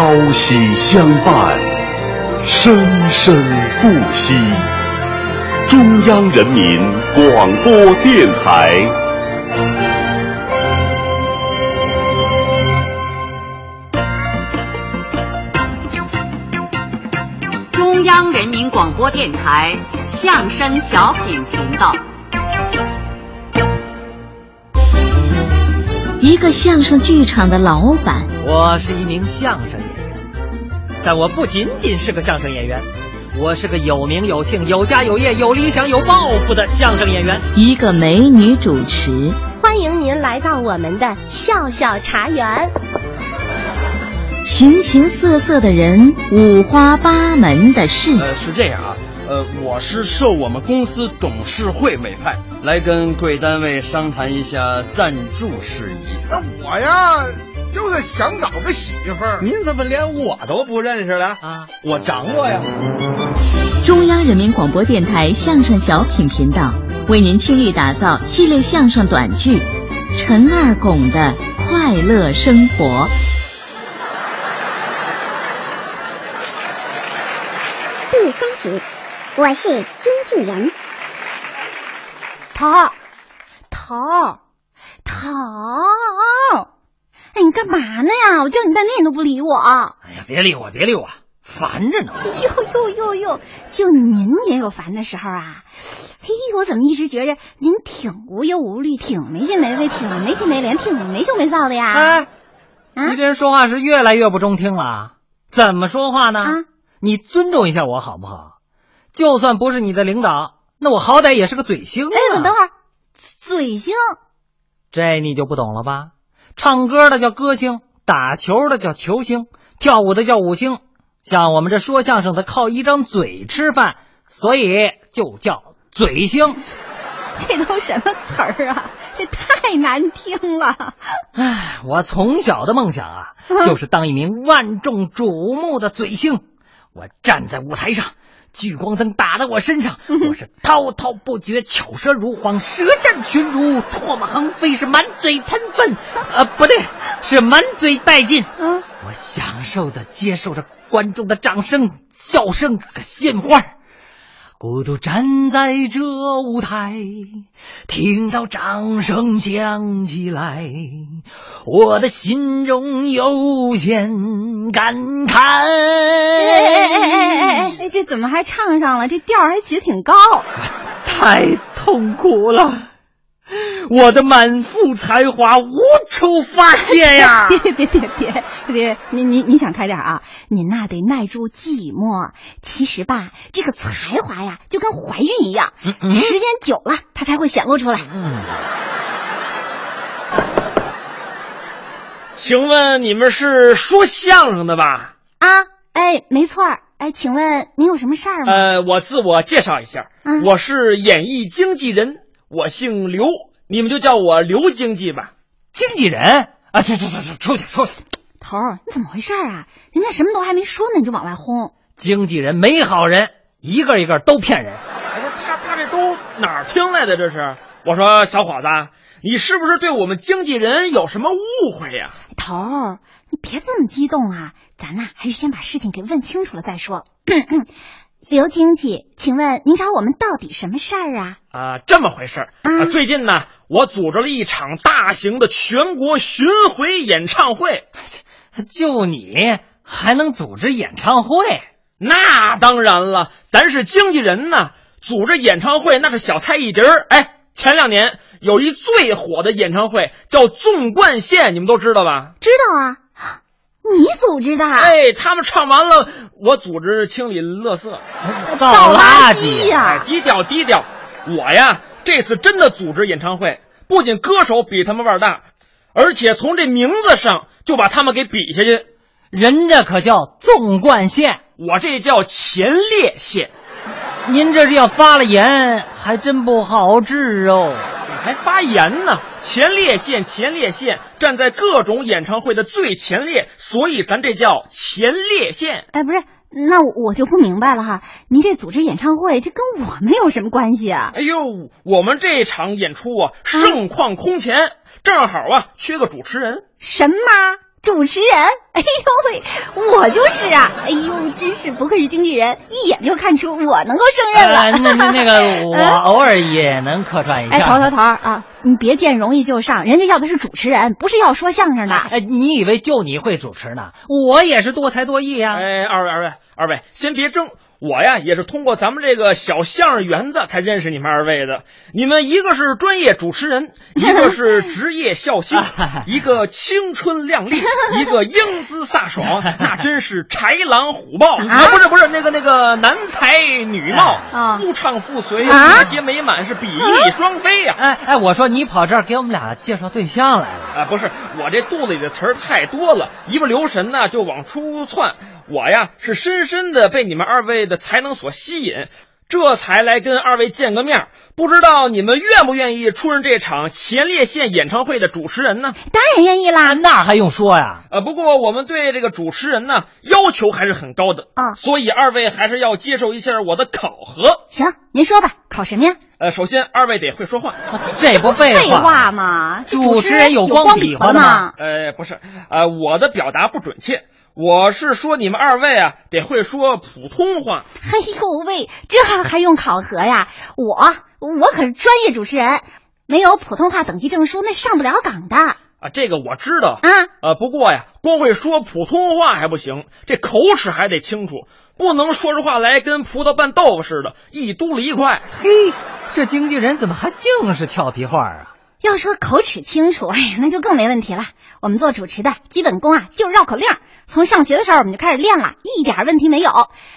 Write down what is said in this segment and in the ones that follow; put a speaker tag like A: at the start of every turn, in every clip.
A: 朝夕相伴，生生不息。中央人民广播电台。
B: 中央人民广播电台相声小品频道。
C: 一个相声剧场的老板，
D: 我是一名相声但我不仅仅是个相声演员，我是个有名有姓、有家有业、有理想、有抱负的相声演员。
C: 一个美女主持，
E: 欢迎您来到我们的笑笑茶园。
C: 形形色色的人，五花八门的事。
F: 呃，是这样啊。呃，我是受我们公司董事会委派，来跟贵单位商谈一下赞助事宜。
G: 那我呀，就是想找个媳妇儿。
H: 您怎么连我都不认识了啊？我掌握呀！
C: 中央人民广播电台相声小品频道为您倾力打造系列相声短剧《陈二拱的快乐生活》。
I: 第三集。我是经纪人，
E: 桃儿，桃儿，头儿，干嘛呢呀？我叫你半天你都不理我。
D: 哎呀，别理我，别理我，烦着呢。
E: 呦呦呦呦，就您也有烦的时候啊？嘿，我怎么一直觉着您挺无忧无虑，挺没心没肺，挺没皮没脸，挺没羞没臊的呀？
D: 哎，你这人说话是越来越不中听了。怎么说话呢？
E: 啊，
D: 你尊重一下我好不好？就算不是你的领导，那我好歹也是个嘴星啊！
E: 哎，等会儿，嘴星，
D: 这你就不懂了吧？唱歌的叫歌星，打球的叫球星，跳舞的叫舞星。像我们这说相声的，靠一张嘴吃饭，所以就叫嘴星。
E: 这都什么词儿啊？这太难听了！
D: 唉，我从小的梦想啊，就是当一名万众瞩目的嘴星。我站在舞台上。聚光灯打在我身上，我是滔滔不绝，巧舌如簧，舌战群儒，唾沫横飞，是满嘴喷粪，呃，不对，是满嘴带劲。
E: 嗯，
D: 我享受的接受着观众的掌声、笑声和鲜花。孤独站在这舞台，听到掌声响起来，我的心中有些感慨。
E: 这怎么还唱上了？这调还起得挺高。
D: 太痛苦了。我的满腹才华无处发泄呀！
E: 别别别别别，你你你想开点啊！你那得耐住寂寞。其实吧，这个才华呀，就跟怀孕一样，
D: 嗯、
E: 时间久了它才会显露出来。
D: 嗯。
H: 请问你们是说相声的吧？
E: 啊，哎，没错儿。哎，请问您有什么事儿吗？
H: 呃，我自我介绍一下，
E: 嗯、
H: 我是演艺经纪人。我姓刘，你们就叫我刘经济吧。
D: 经纪人啊，出出出出出去出去！
E: 头儿，你怎么回事啊？人家什么都还没说呢，你就往外轰。
D: 经纪人没好人，一个一个都骗人。
H: 哪儿听来的？这是？我说小伙子，你是不是对我们经纪人有什么误会呀、
E: 啊？头儿，你别这么激动啊，咱呐还是先把事情给问清楚了再说。刘经济，请问您找我们到底什么事儿啊？
H: 啊，这么回事儿
E: 啊！
H: 最近呢，我组织了一场大型的全国巡回演唱会。
D: 就你还能组织演唱会？
H: 那当然了，咱是经纪人呢，组织演唱会那是小菜一碟儿。哎，前两年有一最火的演唱会叫《纵贯线》，你们都知道吧？
E: 知道啊。你组织的？
H: 哎，他们唱完了，我组织清理垃圾，
D: 倒
E: 垃
D: 圾
E: 呀、
H: 哎！低调低调，我呀，这次真的组织演唱会，不仅歌手比他们腕大，而且从这名字上就把他们给比下去。
D: 人家可叫纵贯线，
H: 我这叫前列腺。
D: 您这是要发了炎，还真不好治哦。
H: 还发炎呢？前列腺，前列腺站在各种演唱会的最前列，所以咱这叫前列腺。
E: 哎，不是，那我就不明白了哈。您这组织演唱会，这跟我们有什么关系啊？
H: 哎呦，我们这场演出啊，盛况空前，正好啊，缺个主持人。
E: 什么？主持人，哎呦喂，我就是啊！哎呦，真是不愧是经纪人，一眼就看出我能够胜任了。
D: 呃那那那个，我偶尔也能客串一下。
E: 哎，头头头啊，你别见容易就上，人家要的是主持人，不是要说相声的。
D: 哎，你以为就你会主持呢？我也是多才多艺呀、
H: 哎，二位二位二位，先别争。我呀，也是通过咱们这个小相声园子才认识你们二位的。你们一个是专业主持人，一个是 职业笑星，一个青春靓丽，一个英姿飒爽，那真是豺狼虎豹啊！不是不是，那个那个男才女貌，
E: 啊
H: 夫唱妇随，
E: 啊
H: 和谐美满，是比翼双飞呀、
D: 哎哎，我说你跑这儿给我们俩介绍对象来了。
H: 啊，不是，我这肚子里的词儿太多了，一不留神呢就往出窜。我呀是深深的被你们二位的才能所吸引，这才来跟二位见个面。不知道你们愿不愿意出任这场前列腺演唱会的主持人呢？
E: 当然愿意啦。
D: 那还用说呀？
H: 呃，不过我们对这个主持人呢要求还是很高的
E: 啊
H: 所以二位还是要接受一下我的考核。
E: 行，您说吧，考什么呀？
H: 呃，首先二位得会说话，
D: 这不废
E: 废话吗，
D: 主持人有光
E: 比
D: 比划的吗？
H: 呃，不是，呃，我的表达不准确，我是说你们二位啊得会说普通话。
E: 嘿呦喂，这还用考核呀？我我可是专业主持人，没有普通话等级证书那上不了岗的啊！
H: 啊，这个我知道啊。呃，不过呀，光会说普通话还不行，这口齿还得清楚，不能说出话来跟葡萄拌豆腐似的，一嘟噜一块。
D: 嘿，这经纪人怎么还净是俏皮话啊？
E: 要说口齿清楚，哎呀，那就更没问题了。我们做主持的基本功啊，就是绕口令。从上学的时候我们就开始练了，一点问题没有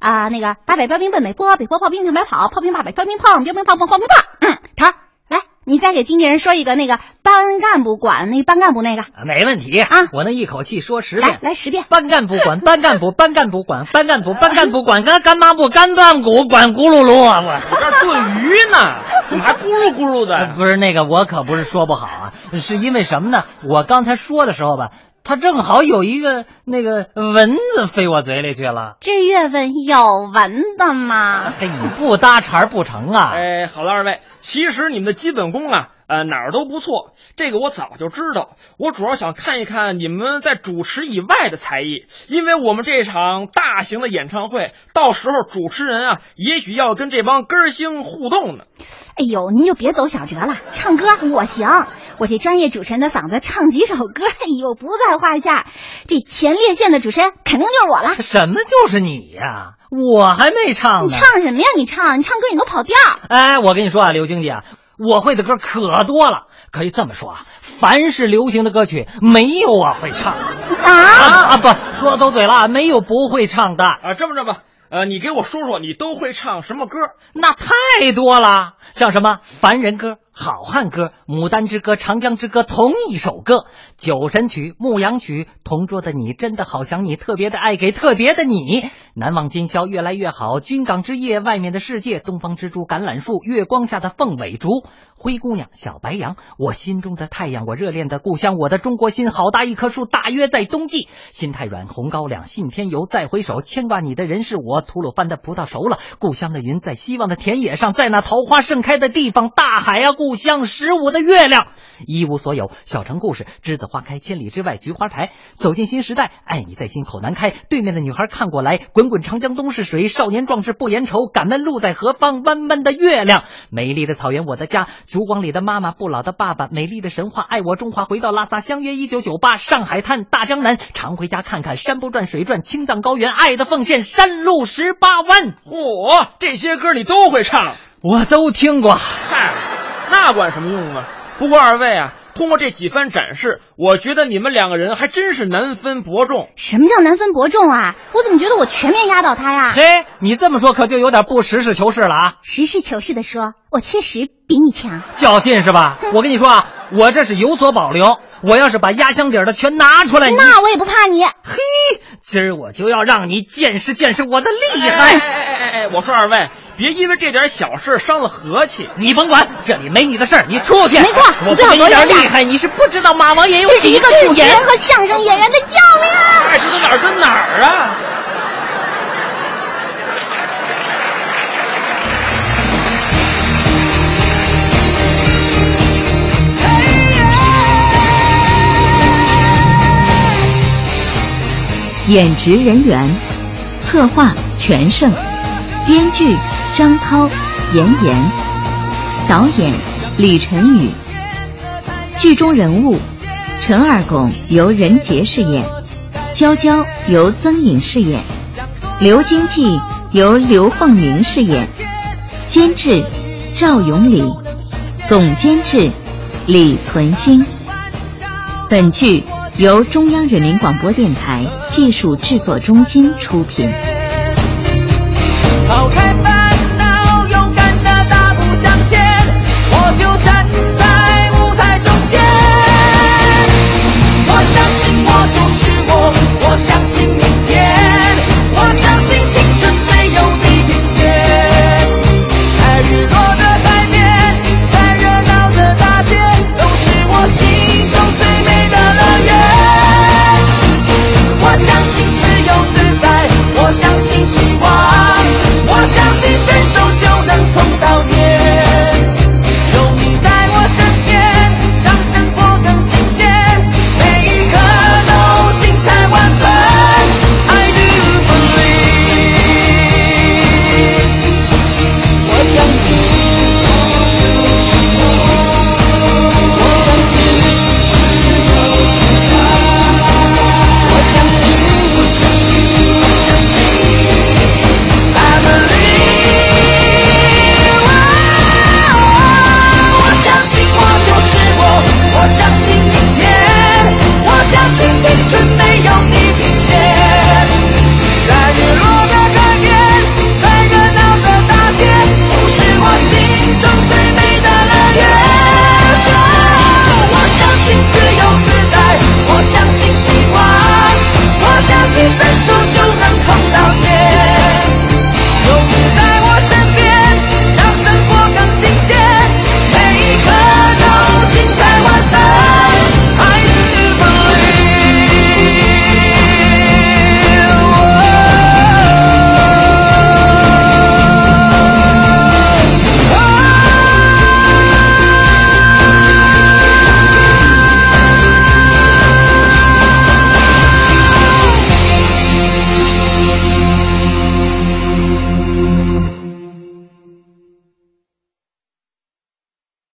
E: 啊。那个八百标兵奔北坡，北坡炮兵向北跑，炮兵八百标兵碰，标兵炮碰炮兵炮。嗯，头儿来，你再给经纪人说一个那个班干部管那班干部那个，
D: 没问题
E: 啊
D: 我能一口气说十遍。
E: 来十遍。
D: 班干部管，班干部，班干部管，班干部，班干部管，干干嘛部，干干部管咕噜噜啊！我
H: 我这炖鱼呢，怎么还咕噜咕噜
D: 呃
H: 的？
D: 不是那个，我可不是说不好啊，是因为什么呢？我刚才说的时候吧，它正好有一个那个蚊子飞我嘴里去了。
E: 这月份有蚊子吗？
D: 嘿，你不搭茬儿不成啊？
H: 哎，好了，二位，其实你们的基本功啊，呃，哪儿都不错，这个我早就知道。我主要想看一看你们在主持以外的才艺，因为我们这场大型的演唱会，到时候主持人啊，也许要跟这帮歌星互动呢。
E: 哎呦，您就别走小辙了，唱歌我行，我这专业主持人的嗓子唱几首歌，哎呦不在话下。这前列腺的主持人肯定就是我了。
D: 什么就是你呀、我还没唱
E: 你
D: 呢。
E: 唱什么呀？你唱，你唱歌你都跑调。
D: 哎，我跟你说啊，刘经理啊，我会的歌可多了，可以这么说啊，凡是流行的歌曲，没有我会唱
E: 啊
D: 啊！不，说走嘴了，没有不会唱的。
H: 啊，这么着吧，呃，你给我说说你都会唱什么歌？
D: 那太多了，像什么《凡人歌》《好汉歌》《牡丹之歌》《长江之歌》同一首歌，《酒神曲》《牧羊曲》《同桌的你》真的好想你，特别的爱给特别的你，难忘今宵越来越好，军港之夜外面的世界，东方之珠橄榄树，月光下的凤尾竹，灰姑娘小白杨，我心中的太阳，我热恋的故乡，我的中国心，好大一棵树，大约在冬季，心太软红高粱，信天游，再回首，牵挂你的人是我，吐鲁番的葡萄熟了，故乡的云在希望的田野上，在那桃花盛开的地方，大海啊，故乡十五的月亮，一无所有，小城故事，栀子花开，千里之外菊花台，走进新时代，爱你在心口难开，对面的女孩看过来，滚滚滚长江东逝水，少年壮志不言愁，敢问路在何方？弯弯的月亮，美丽的草原，我的家，烛光里的妈妈，不老的爸爸，美丽的神话，爱我中华，回到拉萨，相约一九九八，上海滩，大江南，常回家看看，山不转水转，青藏高原，爱的奉献，山路十八弯，
H: 嚯，这些歌你都会唱？
D: 我都听过。
H: 嗨，那管什么用啊？不过二位啊，通过这几番展示，我觉得你们两个人还真是难分伯仲。
E: 什么叫难分伯仲啊？我怎么觉得我全面压倒他呀？
D: 嘿，你这么说可就有点不实事求是了啊！
E: 实事求是的说，我确实比你强。
D: 较劲是吧？我跟你说啊，我这是有所保留。我要是把压箱底的全拿出来，
E: 那我也不怕你。
D: 嘿，今儿我就要让你见识见识我的厉
H: 哎
D: 害！
H: 哎哎哎哎，我说二位，别因为这点小事伤了和气。
D: 你甭管，这里没你的事儿，你出去。
E: 没错
D: 我
E: 你最好
D: 给你点
E: 躲点
D: 厉害，你是不知道马王爷有几
E: 这是一个主持
D: 只眼
E: 人和相声演员的较量。
H: 爱说哪儿跟哪儿啊！
C: 演职人员：策划全胜，编剧张涛、严严，导演李晨宇。剧中人物：陈二拱由任杰饰演，娇娇由曾颖饰演，刘经济由刘凤鸣饰演，监制赵永礼，总监制李存兴。本剧由中央人民广播电台技术制作中心出品。
J: 抛开。